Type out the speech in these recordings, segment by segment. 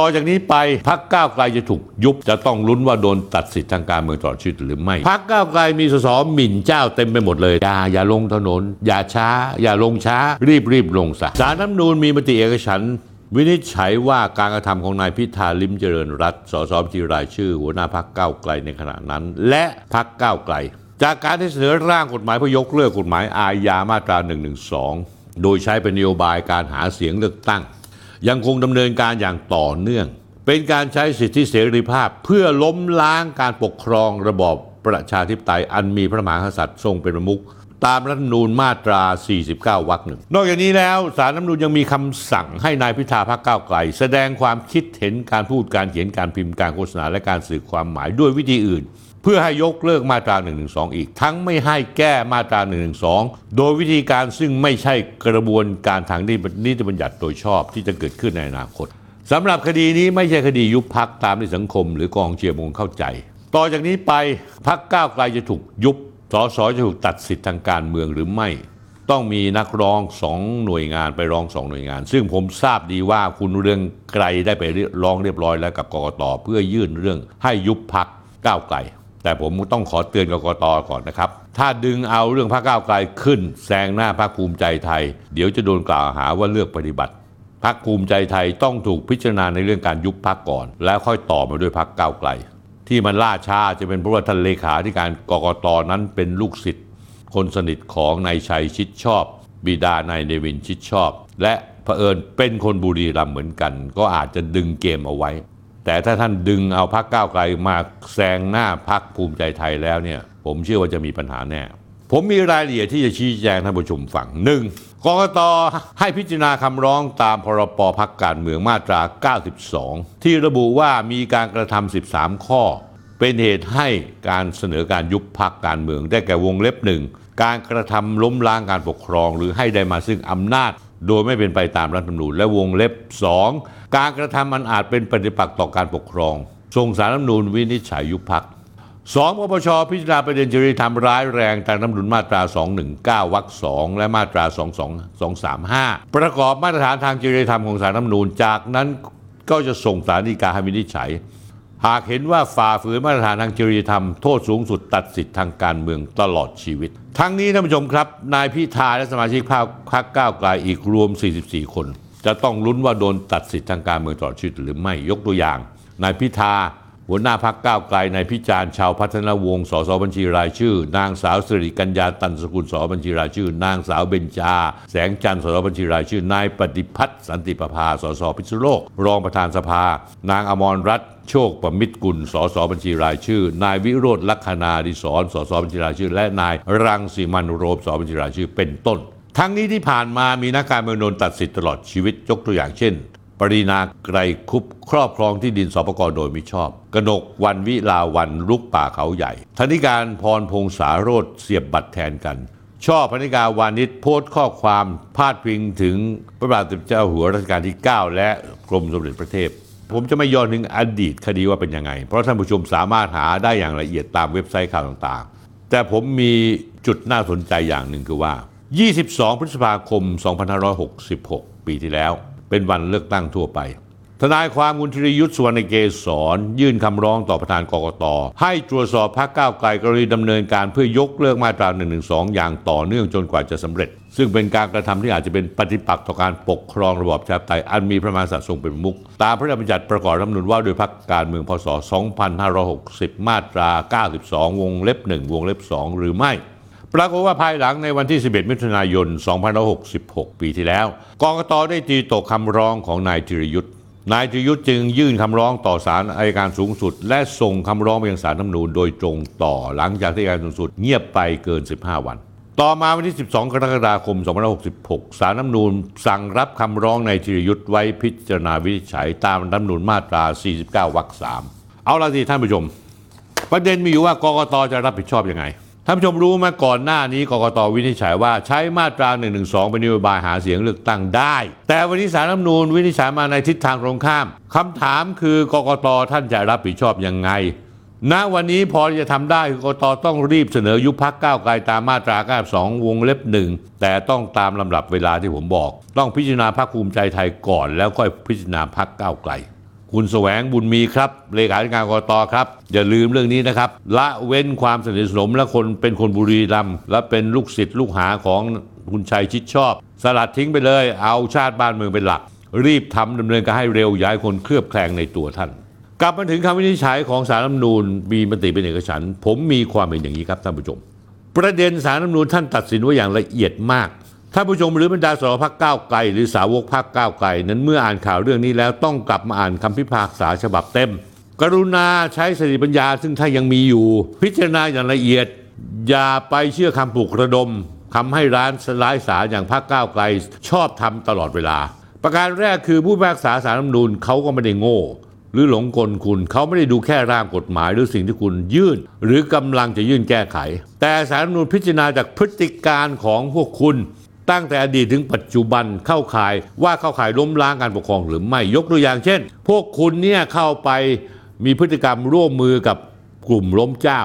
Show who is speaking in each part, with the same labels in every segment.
Speaker 1: ต่อจากนี้ไปพักก้าวไกลจะถูกยุบจะต้องลุ้นว่าโดนตัดสิทธิทางการเมืองตลอดชีวิตหรือไม่พักก้าวไกลมีสสหมิ่นเจ้าเต็มไปหมดเลยอย่าอย่าลงถนน อย่าช้า อย่าลงช้า รีบรีบลงซะสารน้ำนูนมีมติเอกฉันวินิจฉัยว่าการกระทำของนายพิธาลิมเจริญรัตสสบัญชีรายชื่อ หัวหน้าพักก้าวไกลในขณะนั้น และพักก้าวไกล จากการที่เสนอร่างกฎหมายเพื่อยกเลิกกฎหมายอาญามาตรา112 โดยใช้เป็นนโยบายการหาเสียงเลือกตั้ง ยังคงดำเนินการอย่างต่อเนื่อง เป็นการใช้สิทธิเสรีภาพ เพื่อล้มล้างการปกครองระบอบประชาธิปไตยอันมีพระมหากษัตริย์ทรงเป็นประมุขตามรัฐธรรมนูญมาตรา 49 วรรคหนึ่ง นอกจากนี้แล้วสารรัฐธรรมนูญยังมีคำสั่งให้นายพิธาพรรคก้าวไกล แสดงความคิดเห็นการพูดการเขียนการพิมพ์การโฆษณาและการสื่อความหมายด้วยวิธีอื่น เพื่อให้ยกเลิกมาตรา112อีก ทั้งไม่ให้แก้มาตรา112โดยวิธีการซึ่งไม่ใช่กระบวนการทางนิติบัญญัติโดยชอบที่จะเกิดขึ้นในอนาคตสำหรับคดีนี้ไม่ใช่คดียุบพักตามที่สังคม หรือกองเชียร์มงเข้าใจ ต่อจากนี้ไปพักก้าวไกลจะถูกยุบสสจะถูกตัดสิทธิทางการเมืองหรือไม่ ต้องมีนักร้องสองหน่วยงานไปร้องสองหน่วยงาน ซึ่งผมทราบดีว่าคุณเรืองไกลได้ไปร้องเรียบร้อยแล้วกับกกตเพื่อยื่นเรื่องให้ยุบพักก้าวไกล แต่ผมต้องขอเตือนกกตก่อนนะครับ ถ้าดึงเอาเรื่องพรรคก้าวไกลขึ้นแซงหน้าพรรคภูมิใจไทย เดี๋ยวจะโดนกล่าวหาว่าเลือกปฏิบัติพรรคภูมิใจไทยต้องถูกพิจารณาในเรื่องการยุบพรรคก่อน แล้วค่อยต่อมาด้วยพรรคก้าวไกล ที่มันล่าช้าจะเป็นเพราะว่าท่านเลขาธิการกกตนั้นเป็นลูกศิษย์คนสนิทของนายชัยชิดชอบ บิดานายเนวินชิดชอบ และเผอิญเป็นคนบุรีรัมย์เหมือนกัน ก็อาจจะดึงเกมเอาไว้ แต่ถ้าท่านดึงเอาพักก้าวไกลมาแซงหน้าพักภูมิใจไทยแล้วเนี่ย ผมเชื่อว่าจะมีปัญหาแน่ ผมมีรายละเอียดที่จะชี้แจงท่านผู้ชมฟังหนึ่งกกตให้พิจารณาคำร้องตามพรปพักการเมืองมาตรา 92 ที่ระบุว่ามีการกระทำ 13 ข้อ เป็นเหตุให้การเสนอการยุบพักการเมืองได้แก่วงเล็บหนึ่งการกระทำล้มล้างการปกครอง หรือให้ได้มาซึ่งอำนาจ โดยไม่เป็นไปตามรัฐธรรมนูญและวงเล็บ 2 การกระทำอันอาจเป็นปฏิปักษ์ต่อการปกครองส่งสารรัฐธรรมนูญวินิจฉัยยุบพักสองปปชพิจารณาประเด็นจริยธรรมร้ายแรงตามรัฐธรรมนูญมาตรา 219 วรรค2และมาตรา 22235 ประกอบมาตรฐานทางจริยธรรมของสารรัฐธรรมนูญจากนั้นก็จะส่งสารฎีกาให้วินิจฉัย หากเห็นว่าฝ่าฝืนมาตรฐานทางจริยธรรม โทษสูงสุดตัดสิทธิทางการเมืองตลอดชีวิต ทั้งนี้ท่านผู้ชมครับ นายพิธาและสมาชิกพรรคพรรคก้าวไกลอีกรวม 44 คน จะต้องลุ้นว่าโดนตัดสิทธิทางการเมืองตลอดชีวิตหรือไม่ยกตัวอย่าง นายพิธา หัวหน้าพักก้าวไกลในพิจารณ์ชาวพัฒนวงศ์สสบัญชีรายชื่อ นางสาวสิริกัญญาตันสกุลสสบัญชีรายชื่อ นางสาวเบญจา แสงจันทร์สสบัญชีรายชื่อนายปฏิพัฒน์สันติประภาสสพิษณุโลก รองประธานสภา นางอมรรัตน์โชคประมิตรกุล สสบัญชีรายชื่อ นายวิโรธลักษณาดิศรสสบัญชีรายชื่อ และนายรังสิมันต์ โรมสส.บัญชีรายชื่อเป็นต้นทั้งนี้ที่ผ่านมามีนักการเมืองโดนตัดสิทธิ์ตลอดชีวิตยกตัวอย่างเช่น ปารีณาไกรคุปต์ ครอบครองที่ดิน ส.ป.ก.โดยมิชอบ กนกวรรณ วิลาวัลย์ รุกป่าเขาใหญ่ ธณิกานต์ พรพงษาโรจน์เสียบบัตรแทนกัน ช่อพรรณิการ์ วานิชโพสต์ข้อความพาดพิงถึงพระบาทสมเด็จพระเจ้าอยู่หัวรัชกาลที่ 9 และกรมสมเด็จพระเทพผมจะไม่ย้อนถึงอดีตคดีว่าเป็นยังไง เพราะท่านผู้ชมสามารถหาได้อย่างละเอียดตามเว็บไซต์ข่าวต่างๆ แต่ผมมีจุดน่าสนใจอย่างหนึ่งคือว่า 22 พฤษภาคม 2566 ปีที่แล้ว เป็นวันเลือกตั้งทั่วไป ทนายความคุณธริยุทธ์สุวรรณเกศรยื่นคำร้องต่อประธานกกต ให้ตรวจสอบพรรคก้าวไกลกรณีดำเนินการเพื่อยกเลิกมาตรา1นึอย่างต่อเนื่องจนกว่าจะสำเร็จ ซึ่งเป็นการกระทำที่อาจจะเป็นปฏิปักษ์ต่อการปกครองระบอบประชาธิปไตยอันมีพระมหากษัตริย์ทรงเป็นมุขตามพระราชบัญญัติประกอบรัฐธรรมนูญว่าโดยพรรคการเมืองพศ 2560 มาตรา 92 วงเล็บ 1 วงเล็บ 2 หรือไม่ ปรากฏว่าภายหลังในวันที่ 11 มิถุนายน 2566 ปีที่แล้ว กกตได้ตีตกคำร้องของนายธีรยุทธ์นายธีรยุทธ์จึงยื่นคำร้องต่อศาลอัยการสูงสุด และส่งคำร้องไปยังศาลน้ำนูญโดยตรงต่อหลังจากที่อัยการสูงสุดเงียบไปเกิน 15 วัน ต่อมาวันที่ 12 กรกฎาคม 2566 ศาลน้ำนูญสั่งรับคำร้องนายธีรยุทธ์ไว้พิจารณาวินิจฉัยตามรัฐธรรมนูญมาตรา 49 วรรค 3 เอาละสิท่านผู้ชม ประเด็นมีอยู่ว่ากกตจะรับผิดชอบยังไง ท่านผู้ชมรู้ไหมก่อนหน้านี้กกตวินิจฉัยว่าใช้มาตรา1นึเป็นนโยบายหาเสียงเลือกตั้งได้ แต่วันนี้สารรัฐมนูญวินิจฉัยมาในทิศทางตรงข้ามคำถามคือกกตท่านจะรับผิดชอบยังไงณวันนี้พอจะทำได้กกตต้องรีบเสนอยุบพักก้าวไกลตามมาตรา92วงเล็บหนึ่งแต่ต้องตามลำดับเวลาที่ผมบอก ต้องพิจารณาพักภูมิใจไทยก่อนแล้วค่อยพิจารณาพักก้าวไกล คุณแสวงบุญมีครับเลขาธิการกรตครับ อย่าลืมเรื่องนี้นะครับ ละเว้นความสนิทสนมและคนเป็นคนบุรีรัมย์และเป็นลูกศิษย์ลูกหาของคุณชัยชิดชอบ สลัดทิ้งไปเลย เอาชาติบ้านเมืองเป็นหลัก รีบทำดำเนินการให้เร็วย้ายคนเคลือบแคลงในตัวท่าน กลับมาถึงคำวินิจฉัยของสารรัฐมนูญมีมติเป็นเอกฉันผมมีความเห็นอย่างนี้ครับท่านผู้ชม ประเด็นสารรัฐมนูญท่านตัดสินไว้อย่างละเอียดมาก ท่านผู้ชมหรือบรรดาสสพักก้าวไกลหรือสาวกพักก้าวไกลนั้นเมื่ออ่านข่าวเรื่องนี้แล้วต้องกลับมาอ่านคำพิพากษาฉบับเต็ม กรุณาใช้สติปัญญาซึ่งถ้านยังมีอยู่ พิจารณาอย่างละเอียด อย่าไปเชื่อคำปลุกระดมคำให้ร้านสลายสาอย่างพักก้าวไกลชอบทำตลอดเวลา ประการแรกคือผู้พิพากษาสารรัฐธรรมนูญเขาก็ไม่ได้โง่ หรือหลงกลคุณเขาไม่ได้ดูแค่ร่างกฎหมายหรือสิ่งที่คุณยื่น หรือกำลังจะยื่นแก้ไข แต่สารรัฐธรรมนูญพิจารณาจากพฤติการของพวกคุณ ตั้งแต่อดีตถึงปัจจุบันเข้าข่ายว่าเข้าข่ายล้มล้างการปกครองหรือไม่ยกตัวอย่างเช่น พวกคุณเนี่ยเข้าไปมีพฤติกรรมร่วมมือกับกลุ่มล้มเจ้า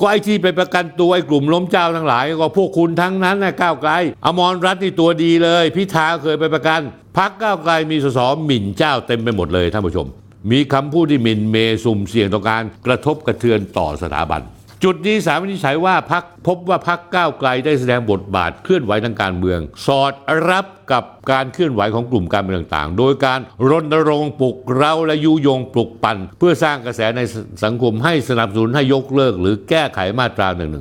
Speaker 1: ก็ไอ้ที่ไปประกันตัวไอ้กลุ่มล้มเจ้าทั้งหลาย ก็พวกคุณทั้งนั้นนะก้าวไกลอมรรัตน์นี่ตัวดีเลย พิธาเคยไปประกันพักก้าวไกลมีสสหมิ่นเจ้าเต็มไปหมดเลยท่านผู้ชม มีคำพูดที่หมิ่นเมสุ่มเสี่ยงต่อการกระทบกระเทือนต่อสถาบัน จุดนี้สารวินิจฉัยว่าพักพบว่าพักก้าวไกลได้แสดงบทบาทเคลื่อนไหวทางการเมือง สอดรับกับการเคลื่อนไหวของกลุ่มการเมืองต่างๆ โดยการรณรงค์ปลุกเร้าและยุยงปลุกปั่นเพื่อสร้างกระแสในสังคมให้สนับสนุนให้ยกเลิก หรือแก้ไขมาตรา1นึ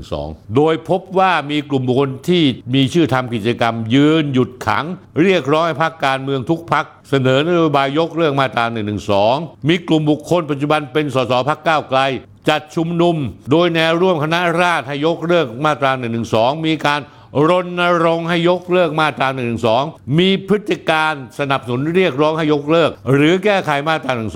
Speaker 1: โดยพบว่ามีกลุ่มบุคคลที่มีชื่อทำกิจกรรม ยืนหยุดขัง เรียกร้องให้พักการเมืองทุกพักเสนอนโยบายยกเลิกมาตรา1นึมีกลุ่มบุคคลปัจจุบันเป็นสสพักก้าวไกล จัดชุมนุมโดยแนวร่วมคณะราษฎรให้ยกเลิกมาตรา1นึมีการ รณรงค์ให้ยกเลิกมาตรา1นึมีพฤติการสนับสนุนเรียกร้องให้ยกเลิก หรือแก้ไขมาตรา1นึ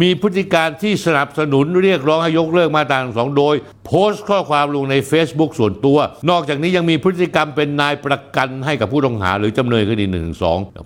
Speaker 1: มีพฤติการที่สนับสนุนเรียกร้องให้ยกเลิกมาตรา1นึโดย โพสต์ข้อความลงใน Facebook ส่วนตัว นอกจากนี้ยังมีพฤติกรรมเป็นนายประกันให้กับผู้ต้องหา หรือจำเลยคดี1นึ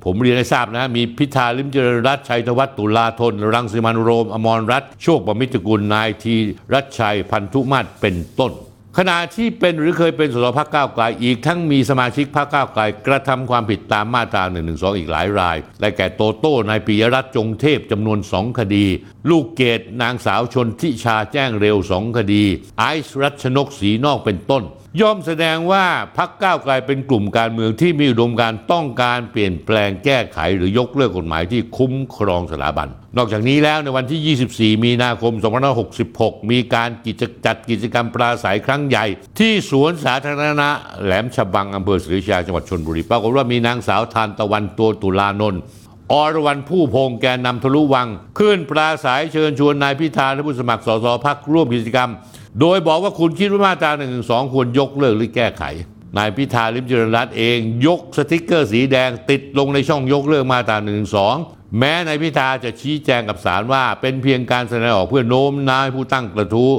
Speaker 1: ผมเรียนให้ทราบนะมีพิธาลิมเจริญรัตชัยธวัฒน์ตุลาธน รังสิมันโรม อมรรัตโชคประมิตรกุลนายทีรัชชัยพันธุมาศเป็นต้น ขณะที่เป็นหรือเคยเป็นสสพักก้าวไกลอีกทั้งมีสมาชิกพักก้าวไกลกระทำความผิดตามมาตรา1นึอีกหลายรายได้แก่โตโต้นายปิยรัตน์จงเทพจำนวน 2 คดี ลูกเกดนางสาวชนทิชาแจ้งเร็ว 2 คดี ไอซ์รัชนกศรีนอกเป็นต้น ย่อมแสดงว่าพักก้าวไกลเป็นกลุ่มการเมืองที่มีอุดมการต้องการเปลี่ยนแปลงแก้ไขหรือยกเลิกกฎหมายที่คุ้มครองสถาบัน นอกจากนี้แล้วในวันที่ 24 มีนาคม 2566 มีการกิจจัดกิจกรรมปราศัยครั้งใหญ่ ที่สวนสาธารณะแหลมฉบังอำเภอศรีราชาจังหวัดชนบุรีปรากฏว่ามีนางสาวทานตะวันตัวตุลานนท์อรวรรณผู้พงแกนนำทะลุวัง ขึ้นปราศรัยเชิญชวนนายพิธาและผู้สมัครสสพรรคร่วมกิจกรรม โดยบอกว่าคุณคิดว่ามาตรา 112 ควรยกเลิกหรือแก้ไข นายพิธาลิ้มเจริญรัตน์เองยกสติกเกอร์สีแดงติดลงในช่องยกเลิกมาตรา 112 แม้นายพิธาจะชี้แจงกับศาลว่า เป็นเพียงการแสดงออกเพื่อโน้มน้าวผู้ตั้งกระทู้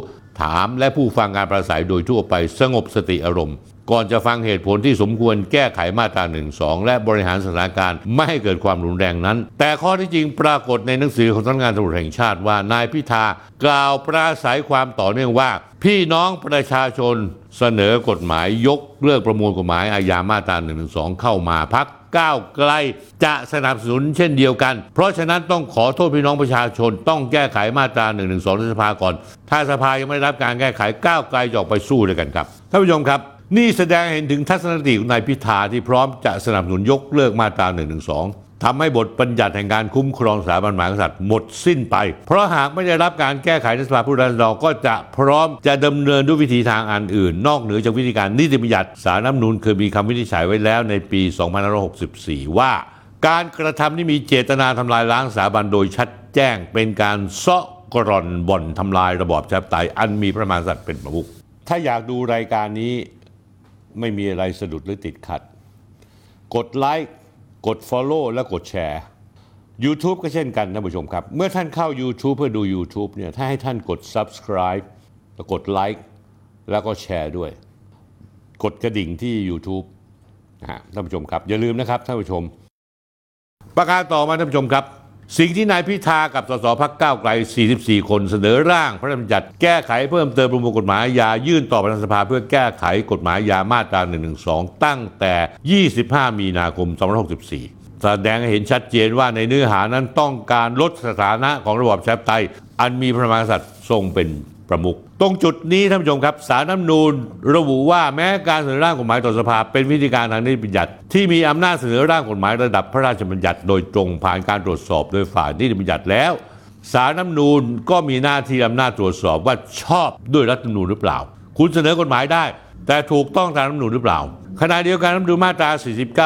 Speaker 1: ถามและผู้ฟังการปราศรัยโดยทั่วไปสงบสติอารมณ์ ก่อนจะฟังเหตุผลที่สมควรแก้ไขมาตรา 112และบริหารสถานการณ์ไม่ให้เกิดความรุนแรงนั้น แต่ข้อที่จริงปรากฏในหนังสือของสำนักงานตำรวจแห่งชาติว่านายพิธากล่าวปราศัยความต่อเนื่องว่า พี่น้องประชาชนเสนอกฎหมายยกเลิกประมวลกฎหมายอาญามาตรา1นึเข้ามาพักก้าวไกลจะสนับสนุนเช่นเดียวกัน เพราะฉะนั้นต้องขอโทษพี่น้องประชาชน ต้องแก้ไขมาตรา1นึในสภาก่อน ถ้าสภายังไม่ได้รับการแก้ไขก้าวไกลจะออกไปสู้ด้วยกันครับท่านผู้ชมครับ นี่แสดงเห็นถึงทัศนคติของนายพิธาที่พร้อมจะสนับสนุนยกเลิกมาตรา1นึทำให้บทบัญญัติแห่งการคุ้มครองสถาบันมหากษัตริย์หมดสิ้นไป เพราะหากไม่ได้รับการแก้ไขในสภาผู้แทนราษฎรก็จะพร้อมจะดำเนินด้วยวิธีทางอันอื่น นอกเหนือจากวิธีการนิติบัญญัติสารน้ำนูนเคยมีคำวินิจฉัยไว้แล้วในปี 2564 ว่า การกระทำที่มีเจตนาทำลายล้างสถาบันโดยชัดแจ้งเป็นการเซาะกร่อนบ่อนทำลายระบอบประชาธิปไตยอันมีพระมหากษัตริย์เป็นประมุขถ้าอยากดูรายการนี้ ไม่มีอะไรสะดุดหรือติดขัด กดไลค์กด Follow และกดแชร์ YouTube ก็เช่นกันท่านผู้ชมครับ เมื่อท่านเข้า YouTube เพื่อดู YouTube เนี่ยถ้าให้ท่านกด Subscribe แล้วกดไลค์แล้วก็แชร์ด้วย กดกระดิ่งที่ YouTube นะฮะท่านผู้ชมครับ อย่าลืมนะครับท่านผู้ชม ประการต่อมาท่านผู้ชมครับ สิ่งที่นายพิธากับสสพักก้าวไกล 44 คนเสนอร่างพระราชบัญญัติแก้ไขเพิ่มเติมประมวลกฎหมายยายื่นต่อประธานสภาเพื่อแก้ไขกฎหมายยาญามาตรา 112 ตั้งแต่ 25 มีนาคม 2564แสดงให้เห็นชัดเจนว่าในเนื้อหานั้นต้องการลดสถานะของระบอบประชาธิปไตย อันมีพระมหากษัตริย์ทรงเป็น ประมุขตรงจุดนี้ท่านผู้ชมครับสารน้ำนูญระบุว่าแม้การเสนอร่างกฎหมายต่อสภา เป็นวิธีการทางนิติบัญญัติ ที่มีอำนาจเสนอร่างกฎหมายระดับพระราชบัญญัติ โดยตรงผ่านการตรวจสอบโดยฝ่ายนิติบัญญัติแล้วสารน้ำนูญก็มีหน้าที่อำนาจตรวจสอบว่าชอบด้วยรัฐธรรมนูญหรือเปล่า คุณเสนอกฎหมายได้ แต่ถูกต้องตามรัฐธรรมนูญหรือเปล่าขณะเดียวกันรัฐธรรมนูญมาตรา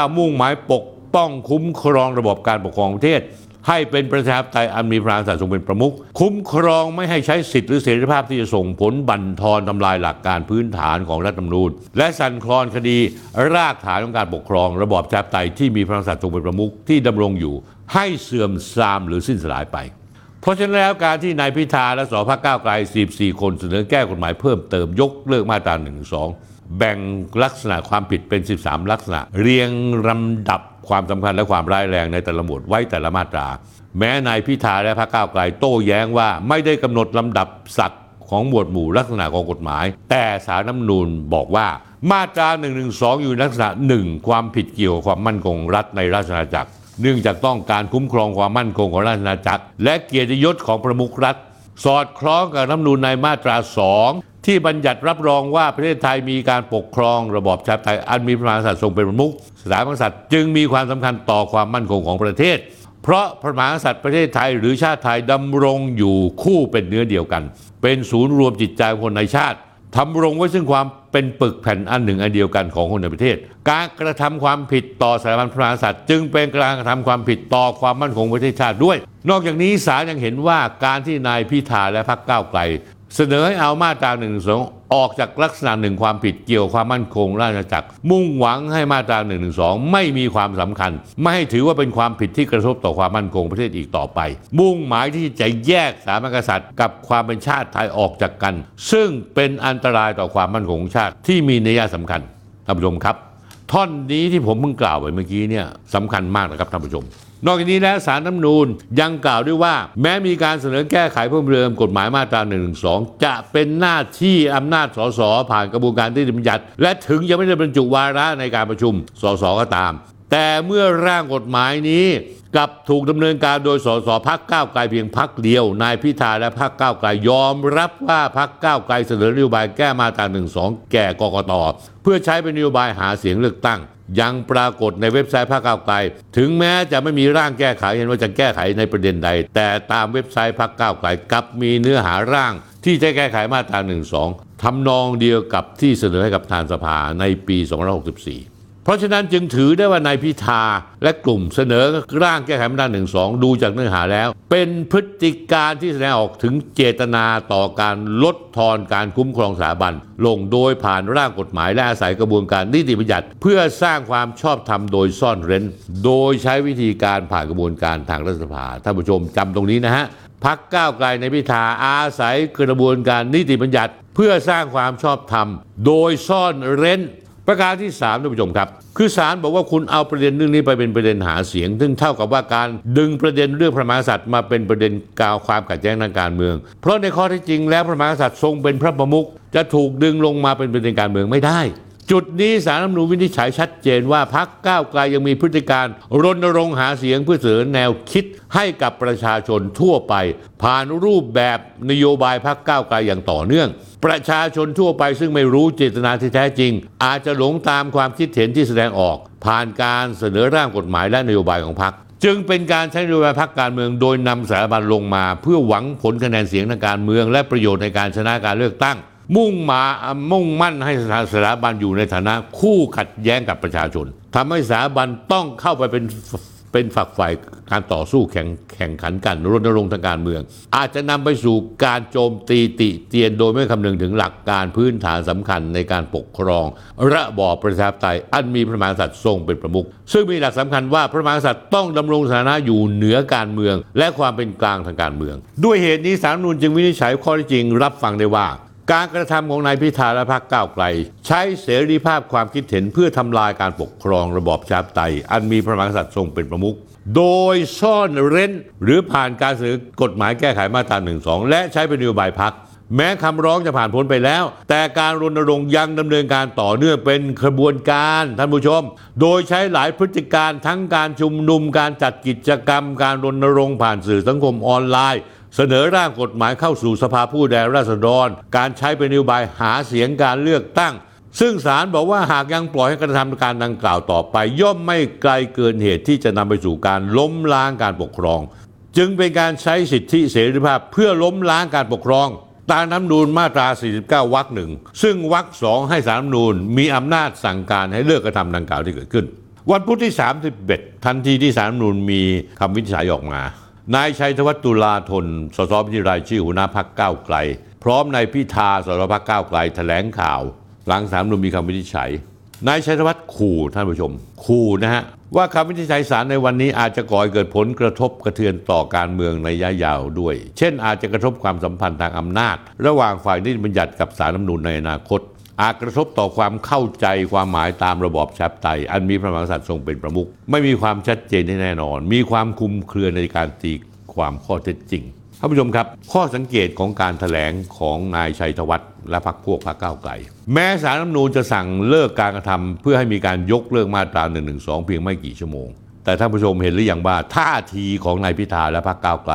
Speaker 1: 49 มุ่งหมายปกป้องคุ้มครองระบบการปกครองประเทศ ให้เป็นประชาธิปไตยอันมีพระมหากษัตริย์ทรงเป็นประมุขคุ้มครองไม่ให้ใช้สิทธิหรือเสรีภาพที่จะส่งผลบั่นทอนทำลายหลักการพื้นฐานของรัฐธรรมนูญ และสั่นคลอนคดีรากฐานของการปกครอง ระบอบประชาธิปไตยที่มีพระมหากษัตริย์ทรงเป็นประมุขที่ดำรงอยู่ ให้เสื่อมทรามหรือสิ้นสลายไปเพราะฉะนั้นแล้วการที่นายพิธาและสภาก้าวไกล 44 คนเสนอแก้กฎหมายเพิ่มเติมยกเลิกมาตรา1 2 แบ่งลักษณะความผิดเป็น 13 ลักษณะ เรียงลำดับ ความสำคัญและความร้ายแรงในแต่ละหมวดไว้แต่ละมาตรา แม้นายพิธาและพรรคก้าวไกลโต้แย้งว่าไม่ได้กำหนดลำดับศักดิ์ของหมวดหมู่ลักษณะของกฎหมาย แต่สารน้ำนูญบอกว่ามาตรา112อยู่ลักษณะ 1 ความผิดเกี่ยวกับความมั่นคงรัฐในราชอาณาจักร เนื่องจากต้องการคุ้มครองความมั่นคงของราชอาณาจักร และเกียรติยศของประมุขรัฐ สอดคล้องกับรัฐธรรมนูญในมาตรา 2 ที่บัญญัติรับรองว่าประเทศไทยมีการปกครองระบอบชาธิไตยอันมีพระมหากษัตริย์ทรงเป็นประมุขสถาบันกษัตริย์จึงมีความสำคัญต่อความมั่นคงของประเทศ เพราะพระมหากษัตริย์ประเทศไทยหรือชาติไทยดำรงอยู่คู่เป็นเนื้อเดียวกัน เป็นศูนย์รวมจิตใจคนในชาติทำรงไว้ซึ่งความเป็นปึกแผ่นอันหนึ่งอันเดียวกันของคนในประเทศ การกระทำความผิดต่อสถาบันพระมหากษัตริย์จึงเป็นการกระทำความผิดต่อความมั่นคงของประเทศชาติด้วย นอกจากนี้ศาลยังเห็นว่าการที่นายพิธาและพรรคก้าวไกล เสนอให้เอามาตราหนึ่งสองออกจากลักษณะหนึ่งความผิดเกี่ยวความมั่นคงราชจักร มุ่งหวังให้มาตราหนึ่งหนึ่งสองไม่มีความสำคัญ ไม่ให้ถือว่าเป็นความผิดที่กระทบต่อความมั่นคงประเทศอีกต่อไป มุ่งหมายที่จะแยกสาบันกษัตริย์ กับความเป็นชาติไทยออกจากกัน ซึ่งเป็นอันตรายต่อความมั่นคงของชาติที่มีนัยสำคัญท่านผู้ชมครับ ท่อนนี้ที่ผมเพิ่งกล่าวไปเมื่อกี้เนี่ยสำคัญมากนะครับท่านผู้ชม นอกจากนี้แล้วสารน้ำนูนยังกล่าวด้วยว่า แม้มีการเสนอแก้ไขเพิ่มเติมกฎหมายมาตรา1นึจะเป็นหน้าที่อำนาจสสผ่านกระบวนการที่บัญญัติ และถึงยังไม่ได้บรรจุวาระในการประชุมสสก็ตาม แต่เมื่อร่างกฎหมายนี้ กับถูกดำเนินการโดยสสพักก้าวไกลเพียงพักเดียวนายพิธาและพักก้าวไกลยอมรับว่าพักก้าวไกลเสนอนโยบายแก้มาตรา1นึแก่กกตเพื่อใช้เป็นนโยบายหาเสียงเลือกตั้ง ยังปรากฏในเว็บไซต์พรรคก้าวไกล ถึงแม้จะไม่มีร่างแก้ไขเห็นว่าจะแก้ไขในประเด็นใด แต่ตามเว็บไซต์พรรคก้าวไกลกลับมีเนื้อหาร่าง ที่จะแก้ไขมาตรา1นึทำนองเดียวกับที่เสนอให้กับทานสภาในปี 2564 เพราะฉะนั้นจึงถือได้ว่านายพิธาและกลุ่มเสนอร่างแก้ไขมาตรา1นึดูจากเนื้อหาแล้ว เป็นพฤติการที่แสดงออกถึงเจตนาต่อการลดทอนการคุ้มครองสถาบัน ลงโดยผ่านร่างกฎหมายและอาศัยกระบวนการนิติบัญญัติ เพื่อสร้างความชอบธรรมโดยซ่อนเร้น โดยใช้วิธีการผ่านกระบวนการทางรัฐสภาท่านผู้ชมจำตรงนี้นะฮะพักก้าวไกลในพิธาอาศัยกระบวนการนิติบัญญัติ เพื่อสร้างความชอบธรรม โดยซ่อนเร้น ประการที่3ท่านผู้ชมครับ คือศาลบอกว่าคุณเอาประเด็นเรื่องนี้ไปเป็นประเด็นหาเสียง ซึ่งเท่ากับว่าการดึงประเด็นเรื่องพระมหากษัตริย์มาเป็นประเด็นกาวความขัดแย้งทางการเมือง เพราะในข้อที่จริงแล้วพระมหากษัตริย์ทรงเป็นพระประมุขจะถูกดึงลงมาเป็นประเด็นการเมืองไม่ได้ จุดนี้สารรัฐมนูญวินิจฉัยชัดเจนว่าพักก้าวไกลยังมีพฤติการรณรงค์หาเสียงเพื่อเสนอแนวคิดให้กับประชาชนทั่วไป ผ่านรูปแบบนโยบายพักก้าวไกลอย่างต่อเนื่อง ประชาชนทั่วไปซึ่งไม่รู้เจตนาที่แท้จริง อาจจะหลงตามความคิดเห็นที่แสดงออก ผ่านการเสนอร่างกฎหมายและนโยบายของพรรคจึงเป็นการใช้นโยบายพรรคการเมืองโดยนำสถาบันลงมา เพื่อหวังผลคะแนนเสียงทางการเมือง และประโยชน์ในการชนะการเลือกตั้ง มุ่งมามุ่งมั่นให้สถาบันอยู่ในฐานะคู่ขัดแย้งกับประชาชนทำให้สถาบันต้องเข้าไปเป็นเป็นฝักฝ่ายการต่อสู้แข่งแข่งขันกันรณรงค์ทางการเมือง อาจจะนำไปสู่การโจมตีติเตียนโดยไม่คำนึงถึงหลักการพื้นฐานสำคัญในการปกครอง ระบอบประชาธิปไตยอันมีพระมหากษัตริย์ทรงเป็นประมุขซึ่งมีหลักสำคัญว่าพระมหากษัตริย์ต้องดำรงสถานะอยู่เหนือการเมือง และความเป็นกลางทางการเมือง ด้วยเหตุนี้สารนูญจึงวินิจฉัยข้อท็จจริงรับฟังได้ว่า การกระทำของนายพิธาและพรรคก้าวไกล ใช้เสรีภาพความคิดเห็นเพื่อทำลายการปกครองระบอบประชาธิปไตย อันมีพระมหากษัตริย์ทรงเป็นประมุขโดยซ่อนเร้นหรือผ่านการเสนอกฎหมายแก้ไขมาตรา1 2 และใช้เป็นนโยบายพักแม้คำร้องจะผ่านพ้นไปแล้ว แต่การรณรงค์ยังดำเนินการต่อเนื่องเป็นขบวนการท่านผู้ชม โดยใช้หลายพฤติการทั้งการชุมนุมการจัดกิจกรรม การรณรงค์ผ่านสื่อสังคมออนไลน์ เสนอร่างกฎหมายเข้าสู่สภาผู้แทนราษฎร การใช้เป็นนโยบายหาเสียงการเลือกตั้ง ซึ่งศาลบอกว่าหากยังปล่อยให้กระทำการดังกล่าวต่อไป ย่อมไม่ไกลเกินเหตุที่จะนำไปสู่การล้มล้างการปกครอง จึงเป็นการใช้สิทธิเสรีภาพเพื่อล้มล้างการปกครองตามน้ำนูนมาตรา 49 วรรคหนึ่ง ซึ่งวรรคสองให้สารน้ำนูนมีอำนาจสั่งการให้เลิกกระทำดังกล่าวที่เกิดขึ้น วันพุธที่ 31 ทันทีที่สารน้ำนูนมีคำวินิจฉัยออกมา นายชัยธวัฒน์ตุลาธน สสบัญชีรายชื่อหัวหน้าพักก้าวไกล พร้อมนายพิธาสสพักก้าวไกลแถลงข่าว หลังสารน้ำนูนมีคำวินิจฉัย นายชัยธวัฒน์ขู่ท่านผู้ชม ขู่นะฮะ ว่าคำวินิจฉัยศาลในวันนี้อาจจะก่อให้เกิดผลกระทบกระเทือนต่อการเมืองในระยะยาวด้วย เช่น อาจจะกระทบความสัมพันธ์ทางอำนาจ ระหว่างฝ่ายนิติบัญญัติกับสารรัฐมนูญในอนาคต อาจกระทบต่อความเข้าใจความหมายตามระบอบชาธิปไตย อันมีพระมหากษัตริย์ทรงเป็นประมุขไม่มีความชัดเจนที่แน่นอน มีความคุมเครือในการตีความข้อเท็จจริงท่านผู้ชมครับ ข้อสังเกตของการถแถลงของนายชัยธวัฒน์และพรรคพวกพรรคก้าวไกล แม้สารรัฐนูญจะสั่งเลิกการกระทำเพื่อให้มีการยกเลิกมาตรา1นึเพียงไม่กี่ชั่วโมง แต่ท่านผู้ชมเห็นหรือยังว่าท่าทีของนายพิธาและพรรคก้าวไกล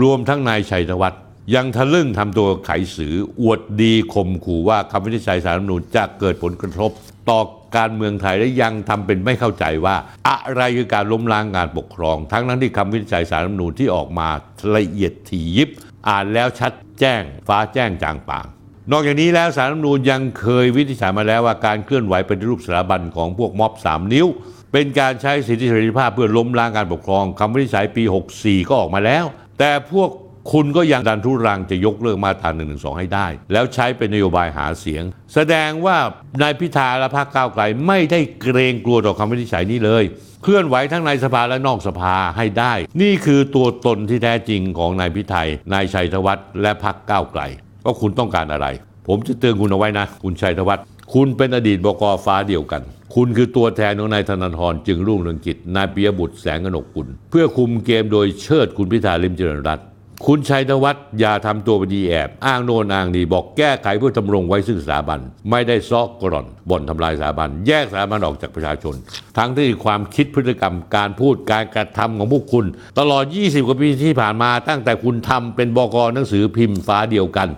Speaker 1: รวมทั้งนายชัยธวัฒน์ ยังทะลึ่งทำตัวไขสือ อวดดีข่มขู่ว่าคำวินิจฉัยสารรัฐธรรมนูญจะเกิดผลกระทบ ต่อการเมืองไทยและยังทำเป็นไม่เข้าใจว่า อะไรคือการล้มล้างการปกครอง ทั้งนั้นที่คำวินิจฉัยสารรัฐธรรมนูญที่ออกมาละเอียดถี่ยิบ อ่านแล้วชัดแจ้ง ฟ้าแจ้งจางปางนอกจากนี้แล้วสารรัฐธรรมนูญยังเคยวินิจฉัยมาแล้วว่าการเคลื่อนไหวเป็นรูปสถาบันของพวกม็อบสามนิ้ว เป็นการใช้สิทธิเสรีภาพเพื่อล้มล้างการปกครองคำวินิจฉัยปี 64 ก็ออกมาแล้ว แต่พวก คุณก็ยังดันทุรังจะยกเลิกมาตรา1นึให้ได้ แล้วใช้เป็นนโยบายหาเสียง แสดงว่านายพิธาและพรรคก้าวไกลไม่ได้เกรงกลัวต่อคำวินิจฉัยนี้เลย เคลื่อนไหวทั้งในสภาและนอกสภาให้ได้ นี่คือตัวตนที่แท้จริงของนายพิไทยนายชัยธวัฒน์และพรรคก้าวไกลว่าคุณต้องการอะไร ผมจะเตือนคุณเอาไว้นะ คุณชัยธวัฒน์คุณเป็นอดีตบกฟ้าเดียวกัน คุณคือตัวแทนของนายธนาธรจึงรุ่งเรืองกิจนายปิยบุตรแสงกนกกุลเพื่อคุมเกมโดยเชิดคุณพิธาลิมเจริญรัตน คุณชัยธวัฒน์อย่าทำตัวเป็นดีแอบ อ้างโนนอ้างนี่บอกแก้ไขเพื่อทำรงไว้ซึ่งสถาบัน ไม่ได้ซอกกร่อนบ่นทำลายสถาบัน แยกสถาบันออกจากประชาชน ทั้งที่ความคิดพฤติกรรมการพูดการกระทำของพวกคุณ ตลอด 20 กว่าปีที่ผ่านมา ตั้งแต่คุณทำเป็นบกหนังสือพิมพ์ฟ้าเดียวกัน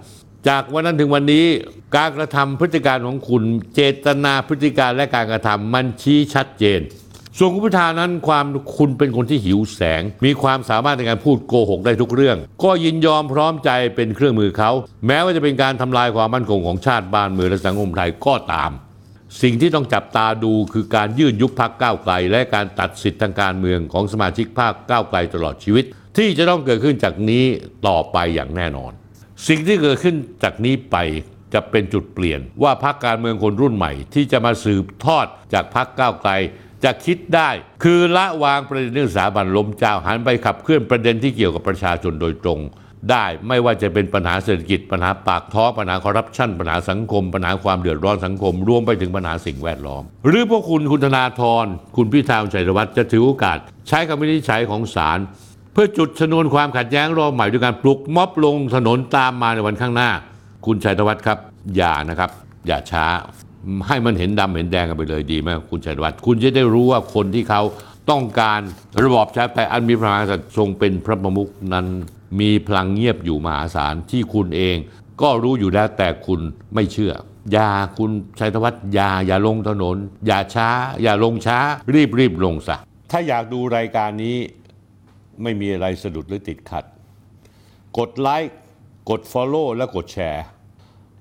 Speaker 1: จากวันนั้นถึงวันนี้การกระทำพฤติการของคุณ เจตนาพฤติการและการกระทำมันชี้ชัดเจน ส่วนคุณพิธานั้นความคุณเป็นคนที่หิวแสง มีความสามารถในการพูดโกหกได้ทุกเรื่อง ก็ยินยอมพร้อมใจเป็นเครื่องมือเขา แม้ว่าจะเป็นการทำลายความมั่นคงของชาติบ้านเมืองและสังคมไทยก็ตาม สิ่งที่ต้องจับตาดูคือการยื่นยุบพักก้าวไกล และการตัดสิทธิทางการเมืองของสมาชิกพรรคก้าวไกลตลอดชีวิต ที่จะต้องเกิดขึ้นจากนี้ต่อไปอย่างแน่นอน สิ่งที่เกิดขึ้นจากนี้ไปจะเป็นจุดเปลี่ยนว่าพรรคการเมืองคนรุ่นใหม่ ที่จะมาสืบทอดจากพรรคก้าวไกล จะคิดได้ คือละวางประเด็นเรื่องสถาบันล้มเจ้าหันไปขับเคลื่อนประเด็นที่เกี่ยวกับประชาชนโดยตรง ได้ไม่ว่าจะเป็นปัญหาเศรษฐกิจปัญหาปากท้องปัญหาคอร์รัปชันปัญหาสังคม ปัญหาความเดือดร้อนสังคม รวมไปถึงปัญหาสิ่งแวดล้อม หรือพวกคุณคุณธนาธรคุณพิธาชัยวัฒน์จะถือโอกาส ใช้คำวินิจฉัยของศาลเพื่อจุดชนวนความขัดแย้งรอบใหม่ด้วยการปลุกม็อบลงถนนตามมาในวันข้างหน้า คุณชัยวัฒน์ครับ อย่านะครับ อย่าช้า ให้มันเห็นดำเห็นแดงกันไปเลยดีไหมคุณชัยธวัฒน์คุณจะได้รู้ว่าคนที่เขาต้องการระบอบชาติไทยอันมีพระมหากษัตริย์ทรงเป็นพระประมุขนั้นมีพลังเงียบอยู่มหาศาลที่คุณเอง ก็รู้อยู่แล้วแต่คุณไม่เชื่อ อย่าคุณชัยธวัฒน์อย่าอย่าลงถนน อย่าช้า อย่าลงช้า รีบรีบลงซะถ้าอยากดูรายการนี้ไม่มีอะไรสะดุดหรือติดขัด กดไลค์กด Follow และกดแชร์